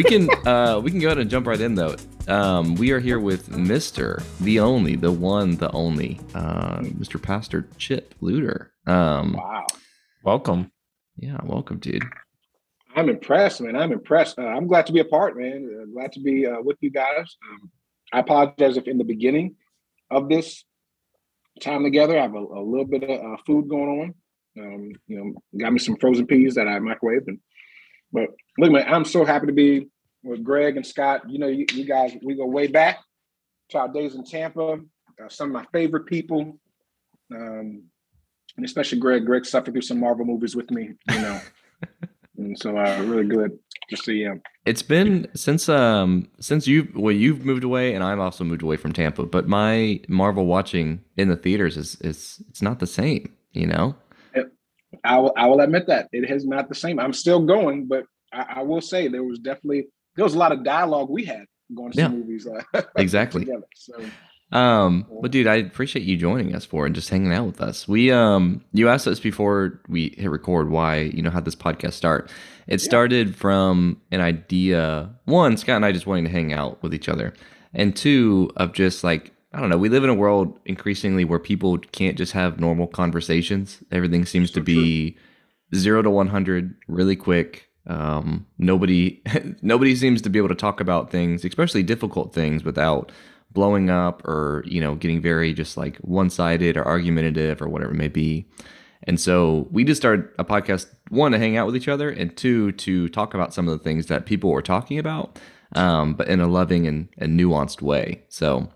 we can uh, we can go ahead and jump right in though. Um, we are here with Mister, the only, the one, the only, uh, Mr. Pastor Chip Luter. Um, Wow. Welcome. yeah, welcome, dude. I'm impressed, man. I'm impressed. Uh, I'm glad to be a part, man. Uh, glad to be uh, with you guys. Um, I apologize if in the beginning of this time together, I have a, a little bit of uh, food going on. Um, you know, got me some frozen peas that I microwaved. And, but look, man, I'm so happy to be with Greg and Scott. You know, you, you guys, we go way back to our days in Tampa. Uh, some of my favorite people, um, and especially Greg. Greg suffered through some Marvel movies with me. You know. and so uh, really good to see him. It's been since um since you well you've moved away and I've also moved away from Tampa, but my Marvel watching in the theaters is is it's not the same, you know. I will, I will admit that it is not the same. I'm still going, but I, I will say there was definitely there was a lot of dialogue we had going to see Yeah. movies uh, Exactly. together. So Um, but dude, I appreciate you joining us for and just hanging out with us. We um, you asked us before we hit record why you know how this podcast start. It Yeah. started from an idea. One, Scott and I just wanting to hang out with each other, and two, of just like I don't know. We live in a world increasingly where people can't just have normal conversations. Everything seems to So be zero to one hundred really quick. Um, nobody nobody seems to be able to talk about things, especially difficult things, without blowing up or you know getting very just like one-sided or argumentative or whatever it may be. And so we just started a podcast one to hang out with each other and two to talk about some of the things that people were talking about um, but in a loving and, and nuanced way. So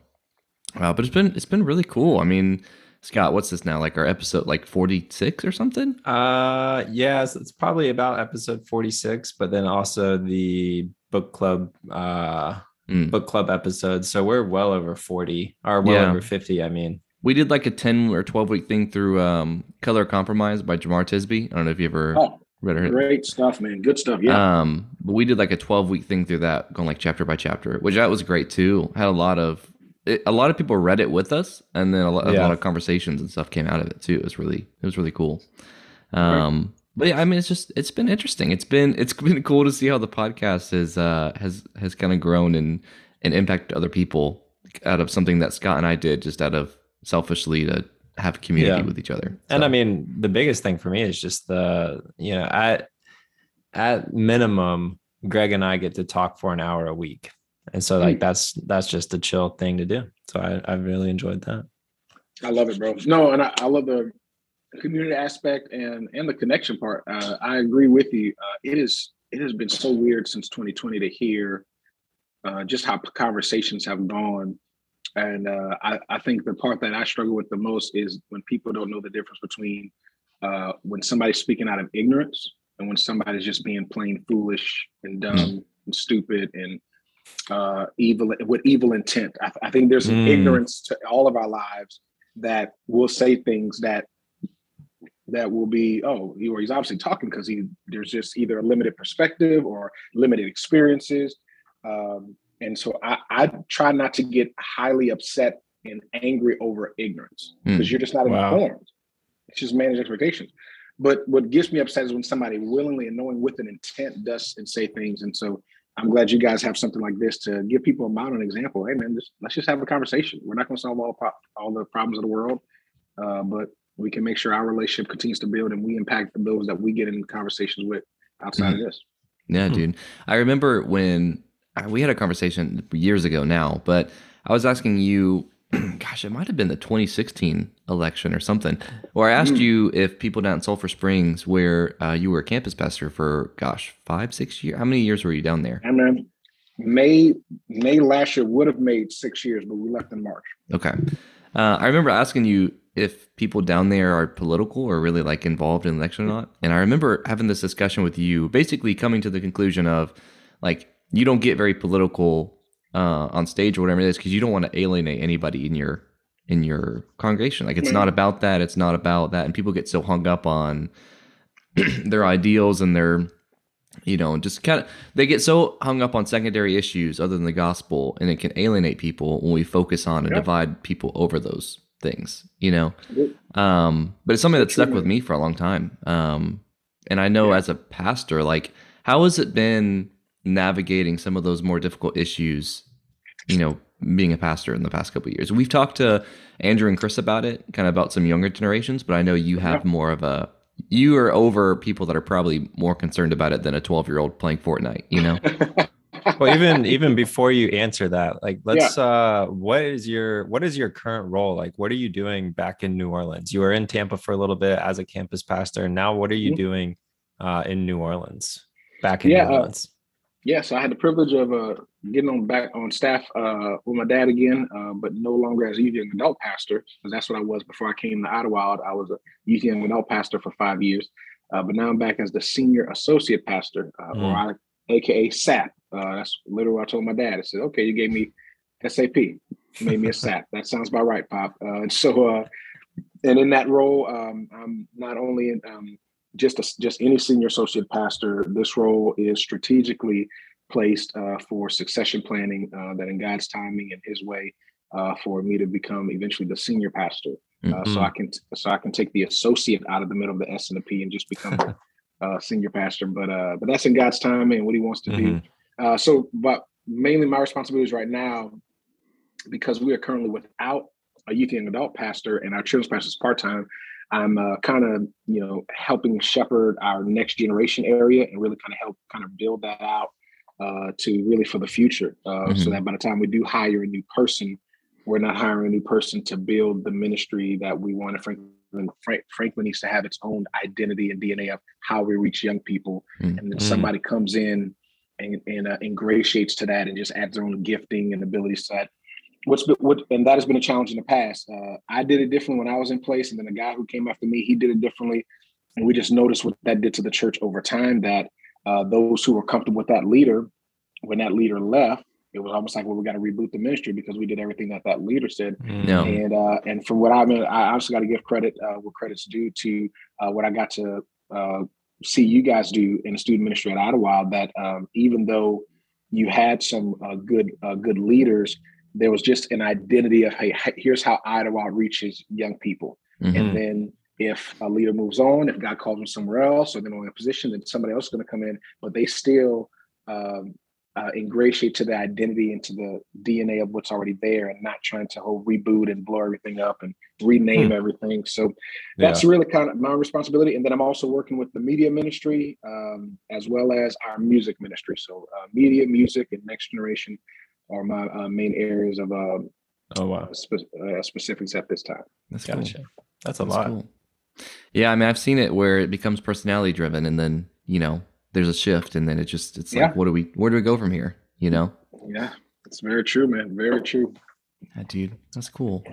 uh, but it's been it's been really cool. I mean scott what's this now like our episode like 46 or something Uh yes, it's probably about episode 46, but then also the book club uh Mm. book club episode. So we're well over 40 or well Yeah. over 50, I mean. we did like a 10 or 12 week thing through um, color compromise by Jemar Tisby i don't know if you ever oh, read or great stuff, man. Good stuff. Yeah. Um, but we did like a 12 week thing through that, going like chapter by chapter, which that was great too. Had a lot of it, a lot of people read it with us, and then a lot, a lot of conversations and stuff came out of it too. It was really it was really cool. Um, but yeah, I mean, it's just it's been interesting. It's been it's been cool to see how the podcast has uh has has kind of grown and and impacted other people out of something that Scott and I did just out of selfishly to have community Yeah. with each other. And I mean, the biggest thing for me is just the, you know, at at minimum, Greg and I get to talk for an hour a week. And so like that's that's just a chill thing to do. So I, I really enjoyed that. I love it, bro. No, and I, I love the community aspect and and the connection part. Uh, I agree with you. Uh, it is it has been so weird since 2020 to hear uh, just how conversations have gone. And uh, I, I think the part that I struggle with the most is when people don't know the difference between uh, when somebody's speaking out of ignorance and when somebody's just being plain foolish and dumb and stupid and uh, evil with evil intent. I, I think there's an Mm. ignorance to all of our lives that will say things that that will be oh he, or he's obviously talking because he there's just either a limited perspective or limited experiences um, and so I, I try not to get highly upset and angry over ignorance Hmm. because you're just not Wow. informed it's just manage expectations but what gets me upset is when somebody willingly and knowing with an intent does and say things and so i'm glad you guys have something like this to give people a model example hey man just, let's just have a conversation we're not going to solve all, pro- all the problems of the world uh, but we can make sure our relationship continues to build and we impact the those that we get in conversations with outside of this. Yeah, Hmm. dude. I remember when uh, we had a conversation years ago now, but I was asking you, gosh, it might have been the 2016 election or something, where I asked Mm. you if people down in Sulphur Springs, where uh, you were a campus pastor for, gosh, five, six years. How many years were you down there? And then May May last year would have made six years, but we left in March. Okay. Uh, I remember asking you if people down there are political or really like involved in election or not. And I remember having this discussion with you, basically coming to the conclusion of like, you don't get very political uh, on stage or whatever it is because you don't want to alienate anybody in your in your congregation. Like, it's Right. not about that. It's not about that. And people get so hung up on their ideals and their you know just kind of they get so hung up on secondary issues other than the gospel and it can alienate people when we focus on and Yeah. divide people over those things you know um but it's something that stuck with me for a long time um and i know Yeah. as a pastor like how has it been navigating some of those more difficult issues, you know, being a pastor in the past couple years. We've talked to Andrew and Chris about it, kind of about some younger generations, but I know you have yeah. more of a you are over people that are probably more concerned about it than a 12 year old playing Fortnite, you know? well, even even before you answer that, like let's yeah. uh what is your what is your current role? Like what are you doing back in New Orleans? You were in Tampa for a little bit as a campus pastor. And now what are you mm-hmm. doing uh in New Orleans? Back in yeah, New uh, Orleans. Uh, yeah, so I had the privilege of uh, getting on back on staff uh, with my dad again, uh, but no longer as a youth young adult pastor, because that's what I was before I came to Idlewild. I was a youth young adult pastor for five years, uh, but now I'm back as the senior associate pastor, mm. or I, AKA SAP. Uh, that's literally what I told my dad. I said, "Okay, you gave me SAP, you made me a SAP. that sounds about right, Pop." and so, and in that role, um, I'm not only in, um, just a, just any senior associate pastor, this role is strategically placed uh, for succession planning. Uh, that in God's timing and His way, uh, for me to become eventually the senior pastor, mm-hmm. so I can so I can take the associate out of the middle of the S and the P and just become a senior pastor. But uh, but that's in God's timing and what He wants to mm-hmm. do. Uh, so, but mainly my responsibilities right now, because we are currently without a youth and adult pastor and our children's pastor is part time. I'm uh, kind of you know helping shepherd our next generation area and really kind of help kind of build that out uh, to really for the future, uh, mm-hmm. so that by the time we do hire a new person, we're not hiring a new person to build the ministry that we want. to. Franklin, Frank, Franklin needs to have its own identity and DNA of how we reach young people, mm-hmm. and then somebody comes in and, and uh, ingratiates to that and just adds their own gifting and ability set what's been what and that has been a challenge in the past. Uh, I did it differently when I was in place, and then the guy who came after me, he did it differently, and we just noticed what that did to the church over time. That uh, those who were comfortable with that leader, when that leader left, it was almost like, well, we got to reboot the ministry because we did everything that that leader said. No. And uh, and from what I mean, I also got to give credit uh, where credit's due to uh, what I got to uh, see you guys do in the student ministry at Idlewild. That um, even though you had some uh, good uh, good leaders, there was just an identity of hey here's how Idlewild reaches young people mm-hmm. and then if a leader moves on if god calls them somewhere else or they're in a position then somebody else is going to come in but they still um, uh, ingratiate to the identity and to the DNA of what's already there and not trying to whole reboot and blow everything up and rename hmm. everything. So that's yeah. really kind of my responsibility. And then I'm also working with the media ministry um, as well as our music ministry. So uh, media, music, and next generation are my uh, main areas of um, oh wow spe- uh, specifics at this time. That's gotcha. Cool. That's a That's lot. Cool. Yeah, I mean, I've seen it where it becomes personality driven, and then you know there's a shift, and then it just it's yeah. like, what do we, where do we go from here? You know? Yeah, it's very true, man. Very true. Yeah, dude, that's cool.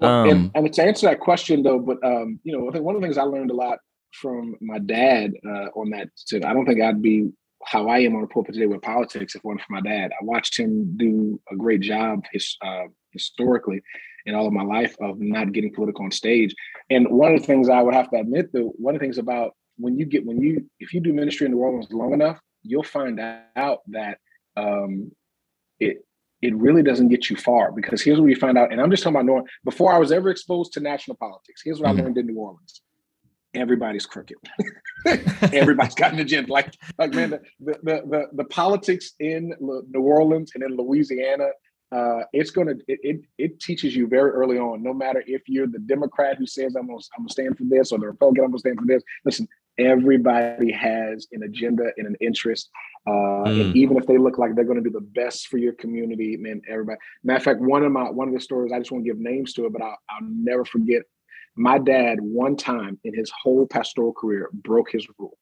Well, um, and, and, to answer that question though, but um, you know, I think one of the things I learned a lot from my dad uh, on that. I don't think I'd be how I am on a pulpit today with politics if it weren't for my dad. I watched him do a great job his, uh, historically in all of my life of not getting political on stage. And one of the things I would have to admit, though, one of the things about when you get when you if you do ministry in New Orleans long enough, you'll find out that um, it it really doesn't get you far because here's what you find out. And I'm just talking about knowing before I was ever exposed to national politics. Here's what mm-hmm. I learned in New Orleans everybody's crooked. Everybody's got an agenda. Like, like man, the, the the the, politics in New Orleans and in Louisiana, uh, it's gonna it, it, it teaches you very early on. No matter if you're the Democrat who says I'm gonna I'm gonna stand for this or the Republican I'm gonna stand for this. Listen, everybody has an agenda and an interest. Uh, mm. And even if they look like they're going to do the best for your community, man, everybody. Matter of fact, one of my one of the stories I just want to give names to it, but I'll, I'll never forget my dad, one time in his whole pastoral career, broke his rule.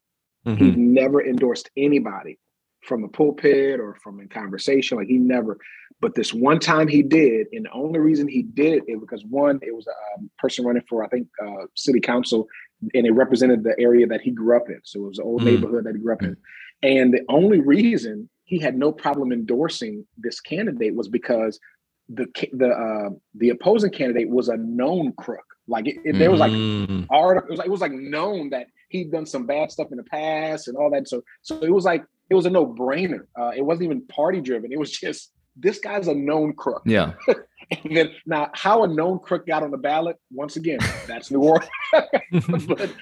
Mm-hmm. He never endorsed anybody from the pulpit or from in conversation. Like he never, but this one time he did, and the only reason he did it was because one, it was a um, person running for I think uh, city council, and it represented the area that he grew up in. So it was an old mm-hmm. neighborhood that he grew up in, and the only reason he had no problem endorsing this candidate was because the the uh, the opposing candidate was a known crook. Like it, it, there was like mm. art. It was like it was like known that he'd done some bad stuff in the past and all that. So so it was like it was a no brainer. Uh, it wasn't even party driven. It was just this guy's a known crook. Yeah. and then now, how a known crook got on the ballot? Once again, that's New Orleans. but,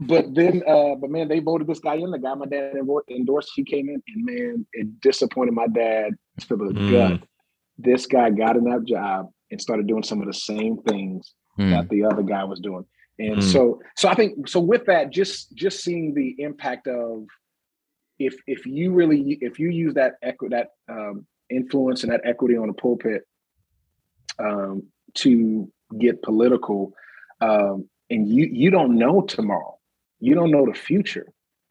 but then, uh, but man, they voted this guy in. The guy my dad endorsed, he came in, and man, it disappointed my dad to the mm. gut. This guy got in that job and started doing some of the same things mm. that the other guy was doing. And mm. so, so I think so. With that, just just seeing the impact of if if you really if you use that equi- that um, influence and that equity on a pulpit um, to get political, um, and you you don't know tomorrow, you don't know the future,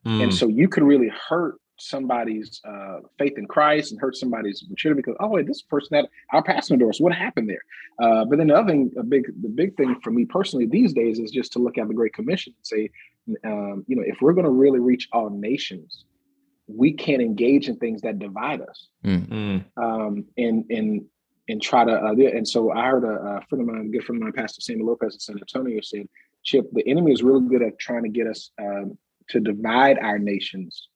mm. and so you could really hurt somebody's uh, faith in Christ and hurt somebody's maturity because oh wait, this person that our pastor endorsed, what happened there? Uh, but then the other thing, a big the big thing for me personally these days is just to look at the Great Commission and say, um, you know, if we're going to really reach all nations, we can't engage in things that divide us, mm-hmm. um, and and and try to. Uh, and so I heard a, a, friend of mine, a good friend of mine, Pastor Samuel Lopez in San Antonio, said, "Chip, the enemy is really good at trying to get us um, to divide our nations,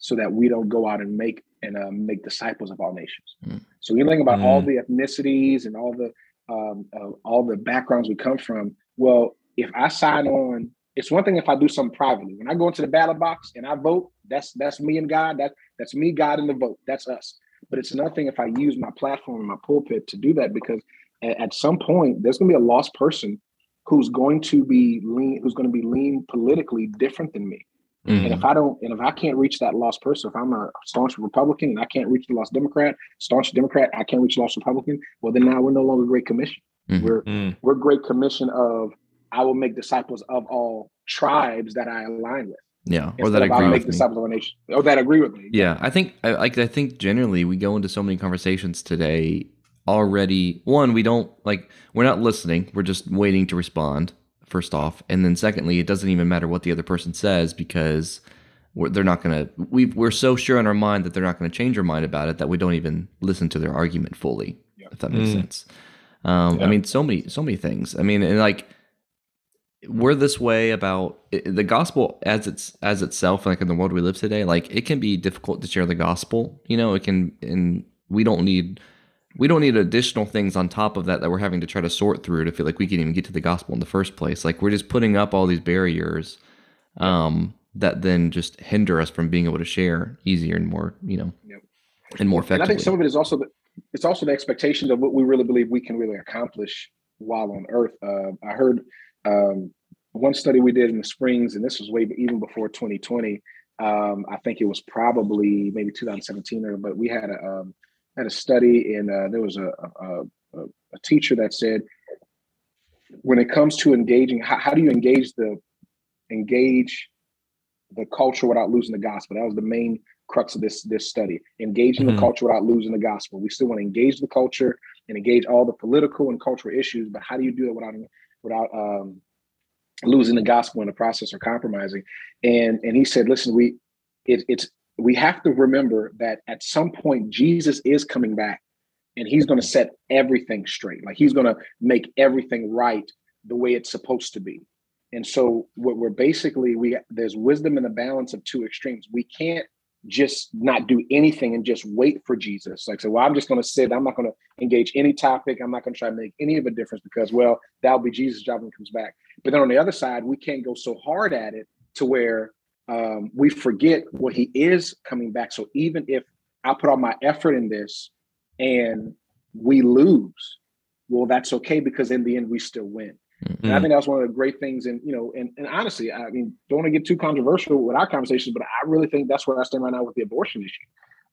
so that we don't go out and make and uh, make disciples of all nations." Mm-hmm. So you think about mm-hmm. all the ethnicities and all the um, uh, all the backgrounds we come from. Well, if I sign on it's one thing if I do something privately. When I go into the ballot box and I vote, that's that's me and God. That that's me, God, and the vote. That's us. But it's another thing if I use my platform and my pulpit to do that because at, at some point there's going to be a lost person who's going to be lean, who's going to be lean politically different than me. Mm-hmm. And if I don't, and if I can't reach that lost person, if I'm a staunch Republican and I can't reach the lost Democrat, staunch Democrat, I can't reach the lost Republican. Well, then now we're no longer Great Commission. Mm-hmm. We're mm. we're Great Commission of I will make disciples of all tribes that I align with. Yeah, or that agree with me. Of nation, or that agree with me. Yeah, I think I like. I think generally we go into so many conversations today already. One, we don't like. We're not listening. We're just waiting to respond. First off, and then secondly, it doesn't even matter what the other person says because they're not going to. We we're so sure in our mind that they're not going to change our mind about it that we don't even listen to their argument fully. Yeah. If that makes mm. sense. Um, yeah. I mean, so many so many things. I mean, and like we're this way about the gospel as it's as itself like in the world we live today like it can be difficult to share the gospel you know it can and we don't need we don't need additional things on top of that that we're having to try to sort through to feel like we can even get to the gospel in the first place like we're just putting up all these barriers um that then just hinder us from being able to share easier and more you know yep. and more effectively and i think some of it is also the, it's also the expectation of what we really believe we can really accomplish while on earth uh, i heard um, one study we did in the Springs, and this was way even before 2020. Um, I think it was probably maybe 2017, or but we had a um, had a study, and uh, there was a, a, a, teacher that said, when it comes to engaging, how, how do you engage the engage the culture without losing the gospel? That was the main crux of this this study. Engaging mm-hmm. the culture without losing the gospel. We still want to engage the culture and engage all the political and cultural issues, but how do you do it without without um, losing the gospel in the process or compromising. And and he said, listen, we it, it's we have to remember that at some point Jesus is coming back and he's going to set everything straight. Like he's going to make everything right the way it's supposed to be. And so what we're basically we there's wisdom in the balance of two extremes. We can't just not do anything and just wait for Jesus. Like, so well, I'm just going to sit. I'm not going to engage any topic. I'm not going to try to make any of a difference because, well, that'll be Jesus' job when he comes back. But then on the other side, we can't go so hard at it to where um, we forget what he is coming back. So even if I put all my effort in this and we lose, well, that's okay because in the end we still win. Mm-hmm. And I think that's one of the great things. And you know, and, and honestly, I mean, don't want to get too controversial with our conversations, but I really think that's where I stand right now with the abortion issue.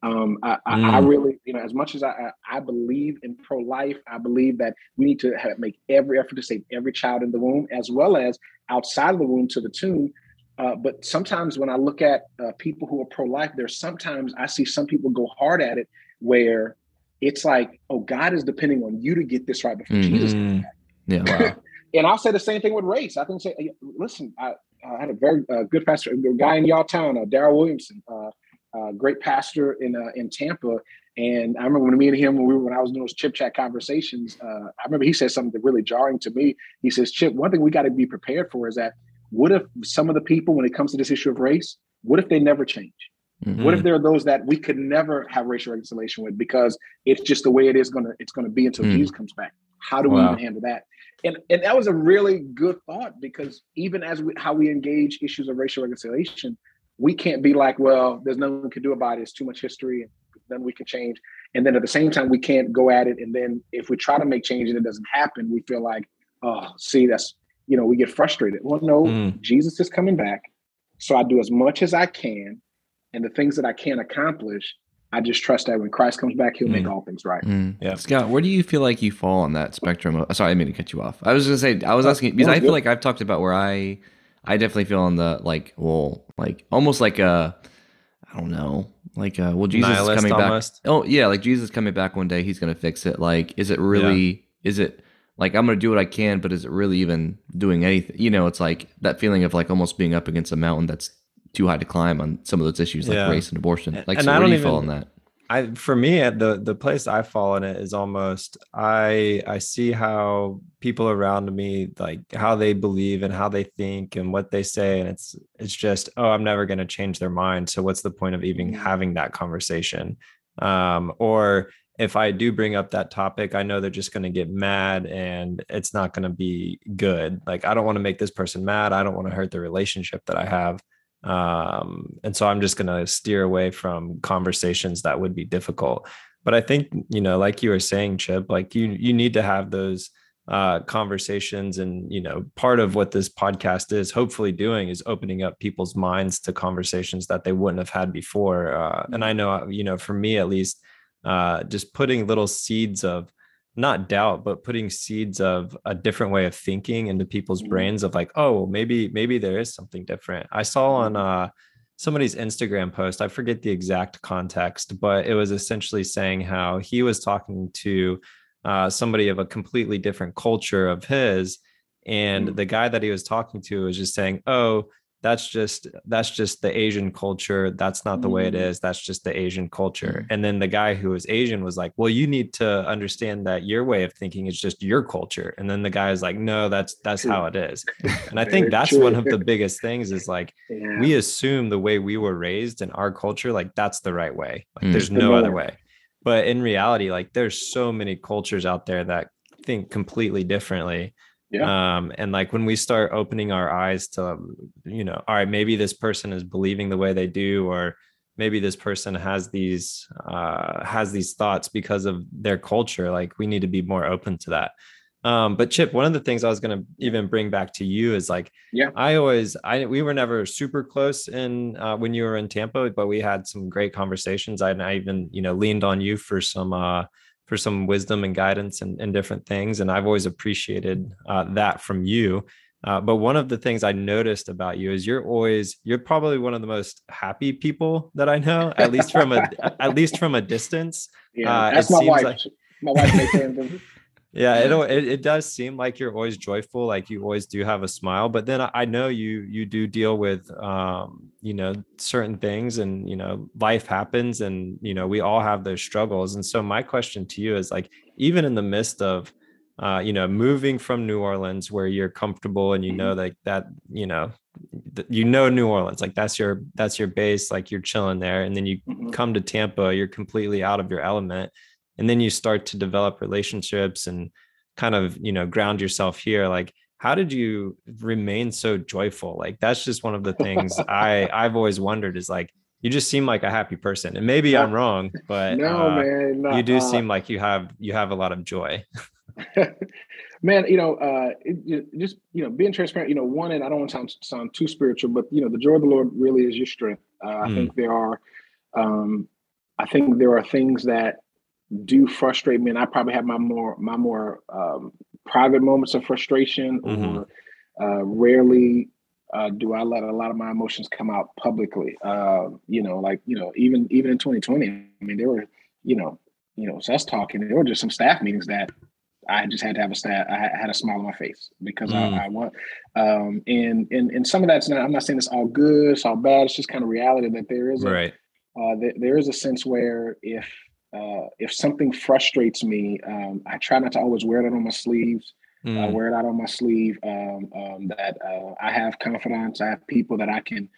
Um, I, mm. I, I, mm. really, you know, as much as I, I believe in pro-life, I believe that we need to have, make every effort to save every child in the womb, as well as outside of the womb to the tomb. Uh, but sometimes when I look at uh, people who are pro-life, there's sometimes I see some people go hard at it where it's like, oh, God is depending on you to get this right before mm-hmm. Jesus. Yeah. Wow. And I'll say the same thing with race. I think, say, listen, I, I had a very uh, good pastor, a guy in y'all town, uh, Daryl Williamson, uh, uh, great pastor in uh, in Tampa. And I remember when me and him, when we were, when I was doing those chip chat conversations, uh, I remember he said something really jarring to me. He says, "Chip, one thing we got to be prepared for is that what if some of the people, when it comes to this issue of race, what if they never change? Mm-hmm. What if there are those that we could never have racial reconciliation with because it's just the way it is gonna it's gonna be until mm. Jesus comes back? How do wow. we even handle that? And and that was a really good thought because even as we how we engage issues of racial reconciliation, we can't be like, well, there's nothing we can do about it. It's too much history, and then we can change. And then at the same time, we can't go at it. And then if we try to make change and it doesn't happen, we feel like, oh, see, that's you know, we get frustrated. Well, no, mm. Jesus is coming back. So I do as much as I can and the things that I can't accomplish, I just trust that when Christ comes back, He'll mm. make all things right. Mm. Yeah, Scott, where do you feel like you fall on that spectrum? Of, sorry, I didn't mean to cut you off. I was gonna say I was asking because I feel like I've talked about where I, I definitely feel on the like, well, like almost like a, I don't know, like uh, well, Jesus Nihilist coming almost. back. Oh yeah, like Jesus coming back one day, He's gonna fix it. Like, is it really? Yeah. Is it? Like I'm gonna do what I can, but is it really even doing anything? You know, it's like that feeling of like almost being up against a mountain that's too high to climb on some of those issues like yeah. race and abortion. Like, and so I where do you even, fall in that? I for me the the place I fall in it is almost I I see how people around me like how they believe and how they think and what they say and it's it's just oh I'm never going to change their mind so what's the point of even mm. having that conversation um or if I do bring up that topic, I know they're just going to get mad and it's not going to be good. Like, I don't want to make this person mad. I don't want to hurt the relationship that I have. Um, and so I'm just going to steer away from conversations that would be difficult. But I think, you know, like you were saying, Chip, like you, you need to have those uh, conversations. And, you know, part of what this podcast is hopefully doing is opening up people's minds to conversations that they wouldn't have had before. Uh, and I know, you know, for me at least, uh, just putting little seeds of not doubt but putting seeds of a different way of thinking into people's mm-hmm. brains of like oh maybe maybe there is something different i saw on mm-hmm. uh somebody's instagram post i forget the exact context but it was essentially saying how he was talking to uh, somebody of a completely different culture of his and mm-hmm. the guy that he was talking to was just saying oh that's just that's just the asian culture. That's not the way it mm. is. That's just the asian culture. Mm. and then the guy who was asian was like well you need to understand that your way of thinking is just your culture. And then the guy is like no that's that's how it is. And i think that's one of the biggest things is like yeah. we assume the way we were raised in our culture like that's the right way. Like mm. there's no other way. But in reality like there's so many cultures out there that think completely differently yeah. Um, and like when we start opening our eyes to, you know, all right, maybe this person is believing the way they do, or maybe this person has these uh, has these thoughts because of their culture. Like we need to be more open to that. Um, but Chip, one of the things I was going to even bring back to you is like, yeah, I always, I we were never super close in uh, when you were in Tampa, but we had some great conversations. I, I even, you know, leaned on you for some. uh for some wisdom and guidance and, and different things. And I've always appreciated uh, that from you. Uh, but one of the things I noticed about you is you're always you're probably one of the most happy people that I know, at least from a at least from a distance. Yeah, uh, that's my wife. Like, my wife yeah it, it, it does seem like you're always joyful like you always do have a smile but then i know you you do deal with um you know certain things and you know life happens and you know we all have those struggles. And so my question to you is like even in the midst of uh, you know, moving from New Orleans where you're comfortable and you know like that, you know, th- you know New Orleans, like that's your that's your base, like you're chilling there, and then you mm-hmm. come to Tampa, you're completely out of your element, and then you start to develop relationships and kind of you know ground yourself here. Like how did you remain so joyful? Like that's just one of the things i i've always wondered is like you just seem like a happy person. And maybe i'm wrong but no uh, man no, you do uh, seem like you have you have a lot of joy. Man you know uh it, just you know being transparent you know one and i don't want to sound, sound too spiritual but you know the joy of the lord really is your strength. Uh, mm. i think there are um i think there are things that do frustrate me, and I probably have my more my more um, private moments of frustration, mm-hmm. or uh, rarely uh, do I let a lot of my emotions come out publicly. Uh, you know, like you know, even even in 2020, I mean, there were you know, you know, so us talking, there were just some staff meetings that I just had to have a staff. I had a smile on my face because mm. I, I, want, um, and and and some of that's not. I'm not saying it's all good, it's all bad. It's just kind of reality that there is a, right. Uh, th- there is a sense where if uh, if something frustrates me, um, I try not to always wear that on my sleeves. Mm. Uh, wear it out on my sleeve. Um, um, that uh, I have confidence. I have people that I can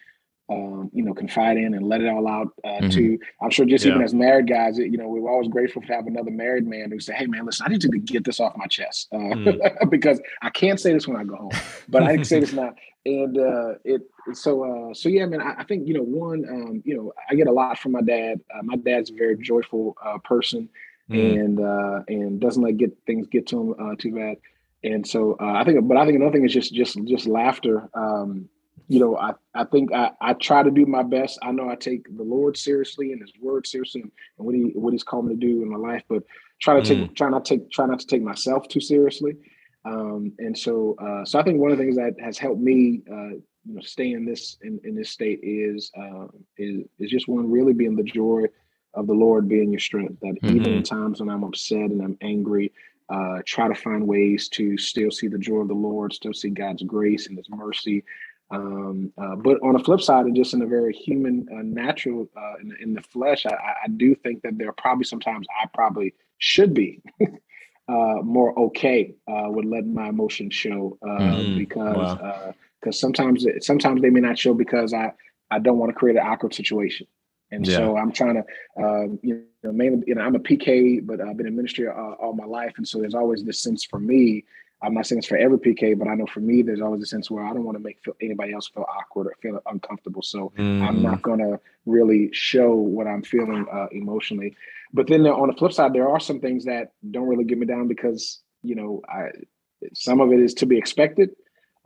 um, you know, confide in and let it all out uh, mm-hmm. to. I'm sure just yeah. even as married guys, you know, we're always grateful to have another married man who say, "Hey, man, listen, I need to get this off my chest uh, mm. because I can't say this when I go home, but I can say this now." And uh, it so uh, so yeah, man. I, I think you know one, um, you know, I get a lot from my dad. Uh, my dad's a very joyful uh, person, mm. and uh, and doesn't let get things get to him uh, too bad. And so uh, I think, but I think another thing is just just just laughter. Um, you know, I, I think I, I try to do my best. I know I take the Lord seriously and his word seriously and, and what he what he's called me to do in my life, but try to take mm. try not take try not to take myself too seriously. Um, and so uh, so I think one of the things that has helped me uh, you know stay in this in, in this state is uh, is is just one really being the joy of the Lord being your strength. That mm-hmm. even in times when I'm upset and I'm angry, uh, try to find ways to still see the joy of the Lord, still see God's grace and His mercy, um, uh, but on the flip side, and just in a very human, uh, natural, uh, in, in, the flesh, I, I, do think that there are probably sometimes I probably should be uh, more okay uh, with letting my emotions show mm, because because wow. sometimes sometimes they may not show because I I don't want to create an awkward situation. And yeah. so I'm trying to, um, you know, mainly, you know, I'm a PK, but I've been in ministry all, all my life. And so there's always this sense for me I'm not saying it's for every PK, but I know for me, there's always a sense where I don't want to make anybody else feel awkward or feel uncomfortable. So mm. I'm not going to really show what I'm feeling uh, emotionally. But then on the flip side, there are some things that don't really get me down because you know I some of it is to be expected,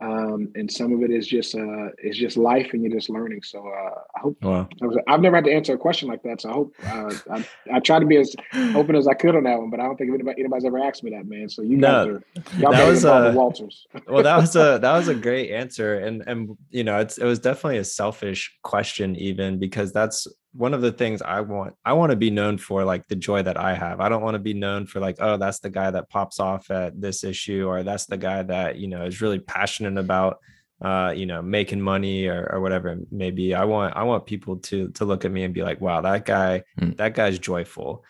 um, and some of it is just uh, it's just life, and you're just learning. So uh, I hope wow. I have never had to answer a question like that. So I hope uh, I, I try to be as open as I could on that one, but I don't think anybody, anybody's ever asked me that, man. So you no, guys are y'all that was a, Walters. well, that was a that was a great answer, and and you know it's it was definitely a selfish question even because that's one of the things I want, I want to be known for like the joy that I have. I don't want to be known for like, oh, that's the guy that pops off at this issue, or that's the guy that, you know, is really passionate about uh, you know, making money or, or whatever maybe. I want I want people to to look at me and be like, wow, that guy, mm. that guy's joyful.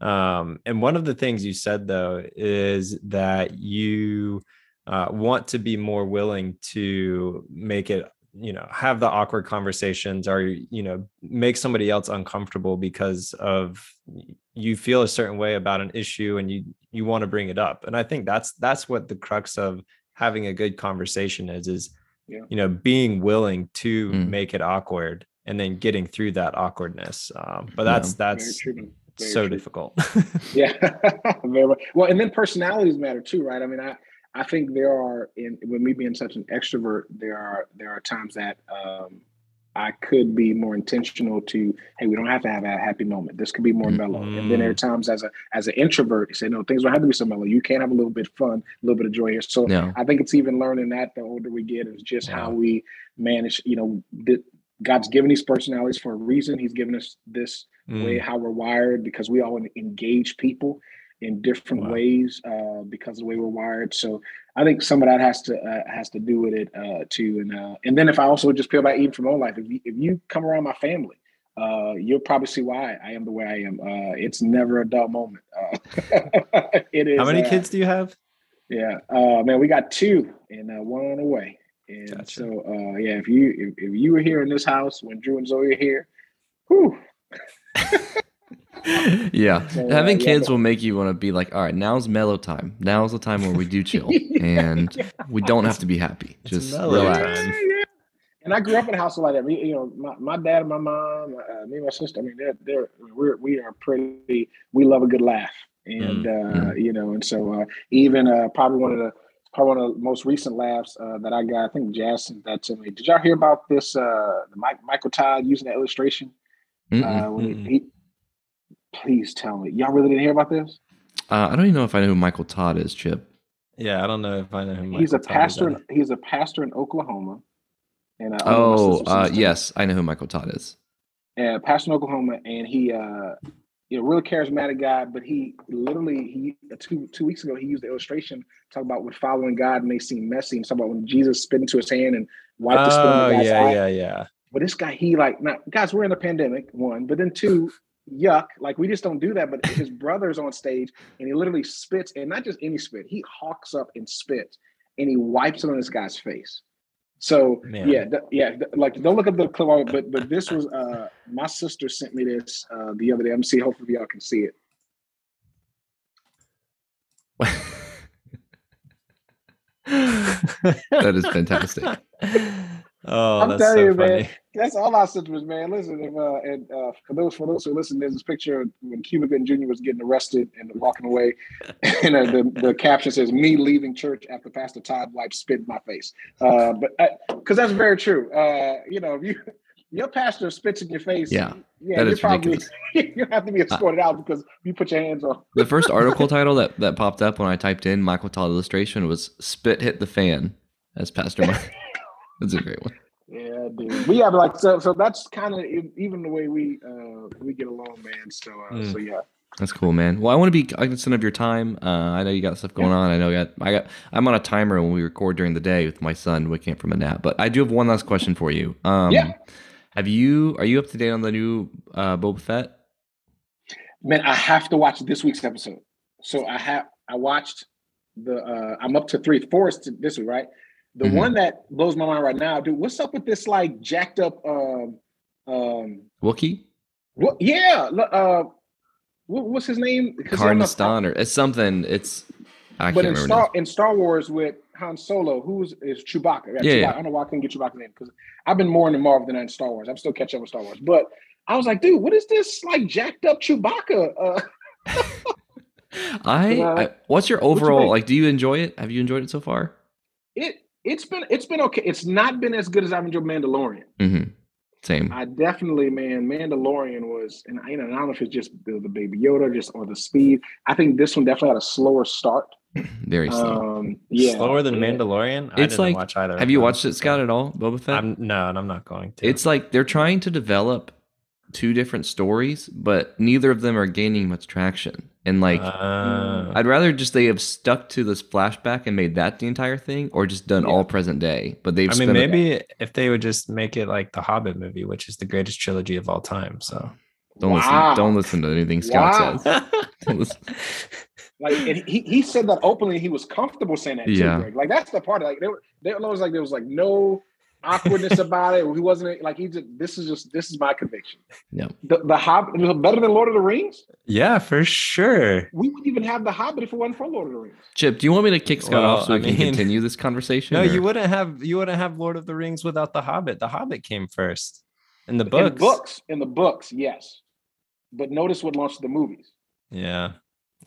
Um, and one of the things you said though is that you uh, want to be more willing to make it you know have the awkward conversations or you know make somebody else uncomfortable because of you feel a certain way about an issue and you you want to bring it up and i think that's that's what the crux of having a good conversation is is yeah. you know being willing to mm. make it awkward and then getting through that awkwardness um, but that's yeah. that's so true. difficult yeah well and then personalities matter too right i mean i I think there are in with me being such an extrovert, there are there are times that um, I could be more intentional to, hey, we don't have to have a happy moment. This could be more mellow. Mm-hmm. And then there are mm-hmm. times as a as an introvert, you say, no, things don't have to be so mellow. You can have a little bit of fun, a little bit of joy here. So yeah. I think it's even learning that the older we get is just yeah. how we manage, you know, God's given these personalities for a reason. He's given us this mm. way how we're wired because we all engage people in different wow. ways uh, because of the way we're wired. So I think some of that has to uh, has to do with it uh, too. And uh, and then if I also just feel about even from my own life, if you, if you come around my family, uh, you'll probably see why I am the way I am. Uh, it's never a dull moment. it is. How many kids do you have? Yeah, man, we got two and one on the way. And gotcha. so yeah, if you if, if you were here in this house when Drew and Zoe are here, whew. yeah. So, Having uh, kids yeah. will make you want to be like, all right, now's mellow time. Now's the time where we do chill and yeah. we don't have to be happy. Just relax. Yeah, and I grew up in a household like that. We, you know, my, my dad and my mom, uh, me and my sister. I mean, they're they're we're we are pretty. We love a good laugh, and mm. uh, you know, and so uh, even uh, probably one of the probably one of the most recent laughs uh, that I got. I think Jazz sent that to me. Did y'all hear about this? Uh, the Mike, Michael Todd using that illustration uh, when he, Please tell me, y'all really didn't hear about this? Uh, I don't even know if I know who Michael Todd is, Chip. Yeah, I don't know if I know who. he's a pastor. He's a pastor in Oklahoma. And uh, oh, uh, yes, I know who Michael Todd is. Uh, pastor in Oklahoma, and he, uh, you know, really charismatic guy. But he literally, he uh, two two weeks ago, he used the illustration talk about with following God may seem messy, and talk about when Jesus spit into his hand and wiped the spit oh, the yeah, eye. yeah, yeah. But this guy, he like, now, guys, we're in a pandemic, one, but then two, yuck. Like we just don't do that. But his brother's on stage and he literally spits, and not just any spit, he hawks up and spits and he wipes it on this guy's face. So Man. yeah, th- yeah, th- like don't look at the clip, but but this was uh my sister sent me this uh the other day. I'm see. Hopefully y'all can see it. that is fantastic. Oh, I'm telling so you, funny. man. That's all I said was, man. Listen, if, uh, and uh, for those for those who listen, there's this picture when Cuba Gooding Jr. was getting arrested and walking away, and uh, the, the caption says, "Me leaving church after Pastor Todd wiped spit in my face." Uh, but because uh, that's very true. Uh, you know, if you your pastor spits in your face, yeah, yeah, you probably you have to be escorted out because you put your hands on. the first article title that that popped up when I typed in Michael Todd illustration was "Spit hit the fan" as Pastor Mike. That's a great one. Yeah, dude. We have like so. So that's kind of even the way we uh we get along, man. So uh, mm. so yeah. That's cool, man. Well, I want to be cognizant of your time. Uh, I know you got stuff going yeah. on. I know you got, I got. I'm on a timer when we record during the day with my son waking up from a nap. But I do have one last question for you. Um, yeah. Have you? Are you up to date on the new uh, Boba Fett? Man, I have to watch this week's episode. So I have. I watched the. uh I'm up to three, four this week, right? The mm-hmm. one that blows my mind right now, dude. What's up with this like jacked up um um Wookie? What? Yeah. Uh, what, what's his name? Karnastan or it's something. It's I but in Star in Star Wars with Han Solo, who's is Chewbacca? Yeah, yeah, Chewbacca. yeah. I don't know why I couldn't get Chewbacca in because I've been more into Marvel than I in Star Wars. I'm still catching up with Star Wars, but I was like, dude, what is this like jacked up Chewbacca? Uh, I, I, what's your overall what you like? Do you enjoy it? Have you enjoyed it so far? It it's been it's been okay. It's not been as good as I've enjoyed Mandalorian. Mm-hmm. Same. I definitely, man, Mandalorian was, and you know, I don't know if it's just the, the Baby Yoda, just or the speed. I think this one definitely had a slower start. Very slow. Um, yeah, slower than Mandalorian. It's like watch either. Have you watched it, Scott, at all, Boba Fett? I'm, no, and I'm not going to. It's like they're trying to develop two different stories, but neither of them are gaining much traction. And like, uh, I'd rather just they have stuck to this flashback and made that the entire thing, or just done yeah. all present day. But they've. I mean, maybe a- if they would just make it like the Hobbit movie, which is the greatest trilogy of all time. So don't wow. listen. Don't listen to anything Scott wow. says. like he, he said that openly. He was comfortable saying that. Yeah. Too, Like that's the part. Like there, there was like there was like no awkwardness about it. He wasn't like he just. This is just this is my conviction. Yeah. The the Hobbit was better than Lord of the Rings. Yeah, for sure. We wouldn't even have the Hobbit if it wasn't for Lord of the Rings. Chip, do you want me to kick Scott well, off so I we mean, can continue this conversation? No, or? you wouldn't have you wouldn't have Lord of the Rings without the Hobbit. The Hobbit came first in the books. In books, in the books, yes. But notice what launched the movies. Yeah.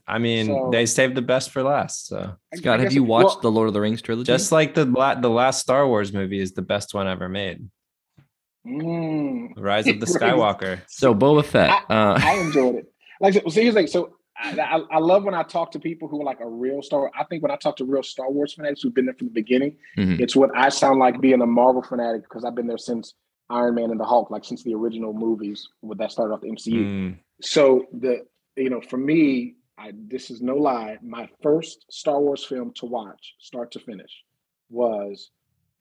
I mean, so, they saved the best for last. So, Scott, have you watched well, the Lord of the Rings trilogy? Just like the the last Star Wars movie is the best one ever made. Mm. Rise of the Skywalker. so Boba Fett. I, uh, I enjoyed it. Like so, here's like so. I, I, I, love when I talk to people who are like a real Star. I think when I talk to real Star Wars fanatics who've been there from the beginning, mm-hmm. it's what I sound like being a Marvel fanatic because I've been there since Iron Man and the Hulk, like since the original movies when that started off the MCU. Mm. So the you know for me, I this is no lie. My first Star Wars film to watch, start to finish, was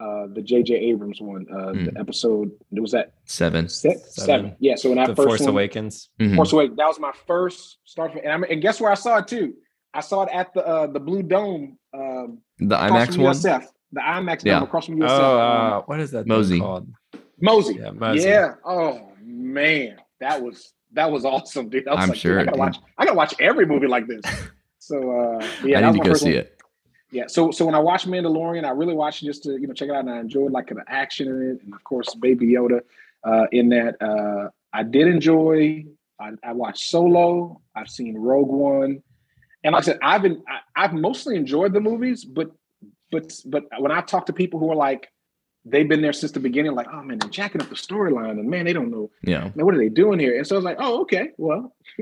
uh the J.J. Abrams one. Uh mm. the episode it was that seven. Six, seven. seven. Yeah. So when I the first Force one, Awakens. Mm-hmm. Force Awakens. That was my first Star and, I and guess where I saw it too? I saw it at the uh the Blue Dome. Um, the IMAX one. USF, the IMAX yeah. dome across from USF. Oh, uh, what is that MOSI called? MOSI. Yeah, MOSI. Yeah. Oh man, that was that was awesome, dude. I was I'm like, sure. I gotta watch. I gotta watch every movie like this. So uh, yeah, I need to go see one. it. Yeah, so so when I watched Mandalorian, I really watched it just to you know check it out, and I enjoyed like the action in it, and of course Baby Yoda uh, in that. Uh, I did enjoy. I, I, watched Solo. I've seen Rogue One, and like I said, I've been I, I've mostly enjoyed the movies, but but but when I talk to people who are like they've been there since the beginning, like, oh man, they're jacking up the storyline, and man, they don't know, yeah, man, what are they doing here? And so I was like, oh, okay, well,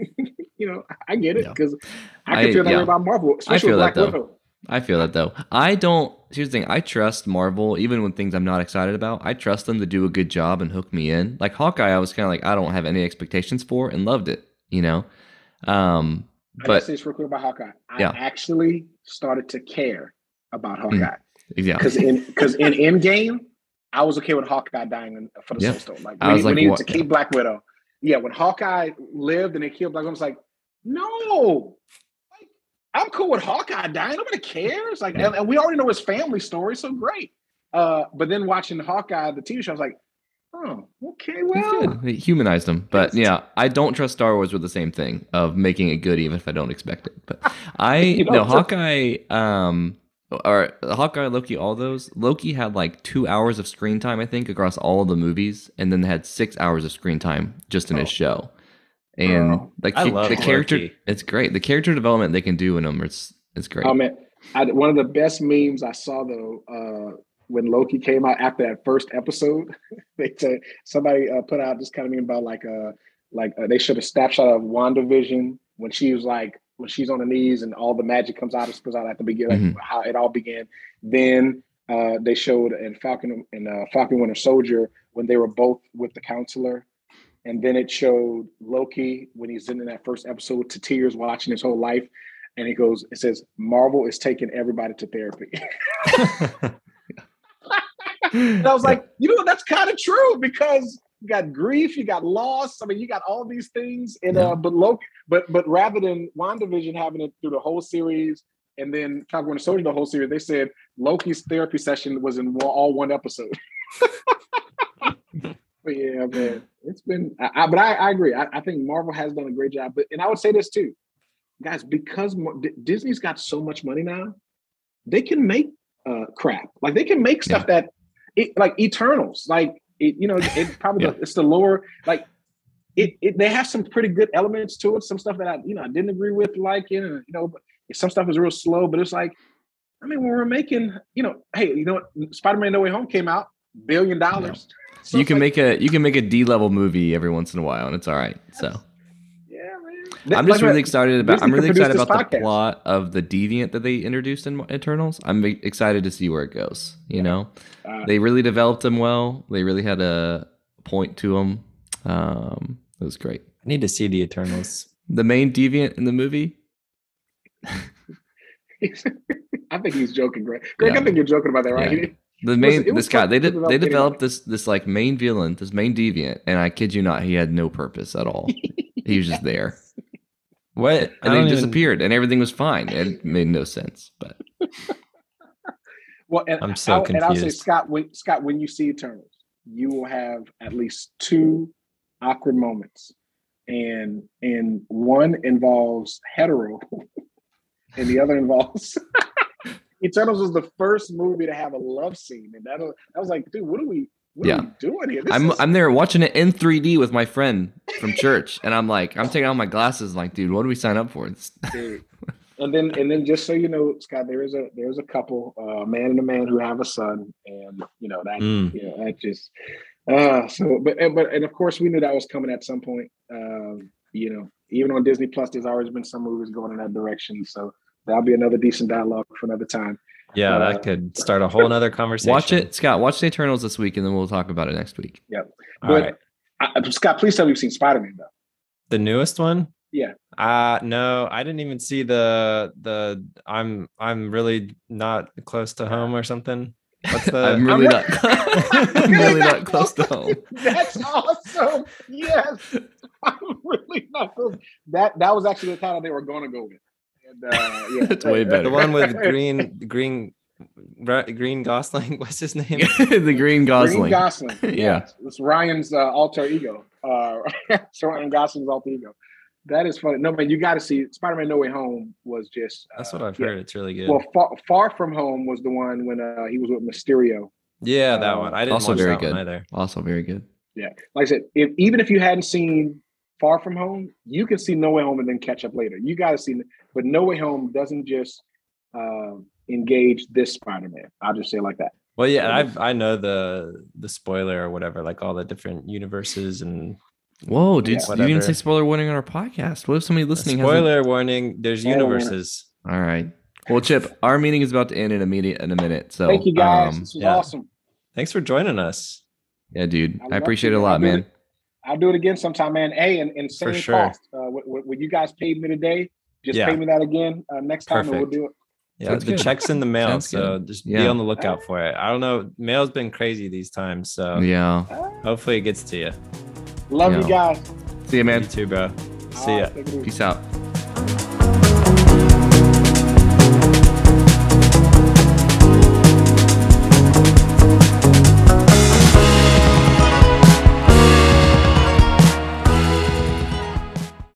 you know, I get it because yeah. I can feel that yeah. way about Marvel, especially I feel Black Widow. I feel that though. I don't. Here's the thing: I trust Marvel, even when things I'm not excited about. I trust them to do a good job and hook me in. Like Hawkeye, I was kind of like, I don't have any expectations for, and loved it. You know, um, I but say this real quick about Hawkeye. I yeah. actually started to care about mm. Hawkeye. Mm, yeah, because in because in Endgame, I was okay with Hawkeye dying for the yeah. Soul Stone. Like was he, like, he what? to keep Black Widow. Yeah, when Hawkeye lived and they killed Black Widow, I was like, no, like, I'm cool with Hawkeye dying. Nobody cares. Like, yeah. and, and, we already know his family story, so great. Uh, but then watching Hawkeye, the TV show, I was like, oh, okay, well, They humanized him. but yeah, I don't trust Star Wars with the same thing of making it good, even if I don't expect it. But I You don't no Hawkeye, um, or Hawkeye, Loki, all those. Loki had like two hours of screen time, I think, across all of the movies, and then they had six hours of screen time just in his Oh. show. And Oh. like I the character, Loki. it's great. The character development they can do in them, it's it's great. Oh man, I, one of the best memes I saw though uh, when Loki came out after that first episode, they said somebody uh, put out this kind of meme about like uh like uh, they showed a snapshot of WandaVision when she was like when she's on the knees and all the magic comes out, comes out at the beginning, like how it all began. Then uh, they showed in Falcon and uh, Falcon Winter Soldier when they were both with the counselor. And then it showed Loki when he's in that first episode to tears watching his whole life and he goes, it says, Marvel is taking everybody to therapy. and I was like, you know, that's kind of true because you got grief, you got loss. I mean, you got all these things. And Yeah. uh, but Loki, but but rather than WandaVision having it through the whole series and then Winter Soldier the whole series, they said Loki's therapy session was in all one episode. but yeah, man, it's been. I, I, but I, I agree. I, I think Marvel has done a great job. But and I would say this too, guys, because D- Disney's got so much money now, they can make uh crap. Like they can make stuff that, it, like Eternals, like it. You know, it probably Yeah. it's the lower like. It, it they have some pretty good elements to it. Some stuff that I you know I didn't agree with, like it, and you know, but some stuff is real slow. But it's like, I mean, when we're making, you know, hey, you know, what? Spider-Man: No Way Home came out, billion dollars. So you can like, make a you can make a D level movie every once in a while, and it's all right. So. Yeah, man. I'm just Like, really excited about. I'm really excited this about the plot of the deviant that they introduced in Eternals. I'm excited to see where it goes. You know, Uh, they really developed them well. They really had a point to them. Um, it was great. I need to see the Eternals. The main deviant in the movie. I think he's joking, Greg. Greg, Yeah. I think you're joking about that, right? Yeah. The main it was this guy they to did develop they anyway. developed this this like main villain this main deviant and I kid you not he had no purpose at all he was just there What? And then don't even- disappeared and everything was fine it made no sense but Well, and I'm so I'll, and I'll say, confused. Scott, when Scott, when you see Eternals, you will have at least two awkward moments, and and one involves hetero, and the other involves. Eternals was the first movie to have a love scene, and that was, I was like, dude, what are we? What Yeah. are we doing here? This I'm is- I'm there watching it in 3D with my friend from church, and I'm like, I'm taking out my glasses, like, dude, what do we sign up for? Dude. And then, and then, just so you know, Scott, there is a there is a couple, uh, a man and a man who have a son, and you know that Mm. you know that just uh so but and- but and of course we knew that was coming at some point um you know even on disney plus there's always been some movies going in that direction so that'll be another decent dialogue for another time Yeah, Uh, that could start a whole nother conversation. watch it, Scott. Watch the Eternals this week, and then we'll talk about it next week. All but right. I, scott please tell me you've seen spider-man though The newest one? Yeah. Uh no, I didn't even see the the I'm I'm really not close to home or something. What's the I'm really I'm not. I'm really not close to home. that's awesome yes i'm really not close that that was actually the title they were going to go with and uh yeah That's way better. the one with green green green Gosling? What's his name? the Green Gosling. Green Gosling. Yeah. Yes. It's Ryan's uh, alter ego. Uh, it's Ryan Gosling's alter ego. That is funny. No, man, you got to see Spider-Man: No Way Home was just. Uh, That's what I've yeah. heard. It's really good. Well, far, far from home was the one when uh, he was with Mysterio. yeah, that uh, one. I didn't also watch very that good. one either. Also very good. Yeah, like I said, if, even if you hadn't seen Far From Home, you can see No Way Home and then catch up later. You got to see, but No Way Home doesn't just um engage this Spider-Man. I'll just say it like that. Well, yeah, Yeah. I've I know the the spoiler or whatever, like all the different universes and Whoa, dude! Yeah. you didn't say spoiler warning on our podcast. What if somebody listening hasn't? spoiler warning. There's Spoiler warning. universes. All right. Well, Chip, our meeting is about to end in a minute in a minute. So Thank you guys. um, this was yeah. awesome. Thanks for joining us. yeah, dude, I I, appreciate you, it a lot, I'll man. It. I'll do it again sometime, man. Hey, and, and same sure. cost. Uh, what, what, what you guys paid me today, just Yeah. pay me that again uh, next time, and we'll do it. Yeah, Sounds the good. check's in the mail, Sounds so just be on the lookout for it. I don't know, mail's been crazy these times, so Yeah. hopefully it gets to you. Love Yeah. you guys. See you, man. You too, bro. See All ya. right, take. Peace out.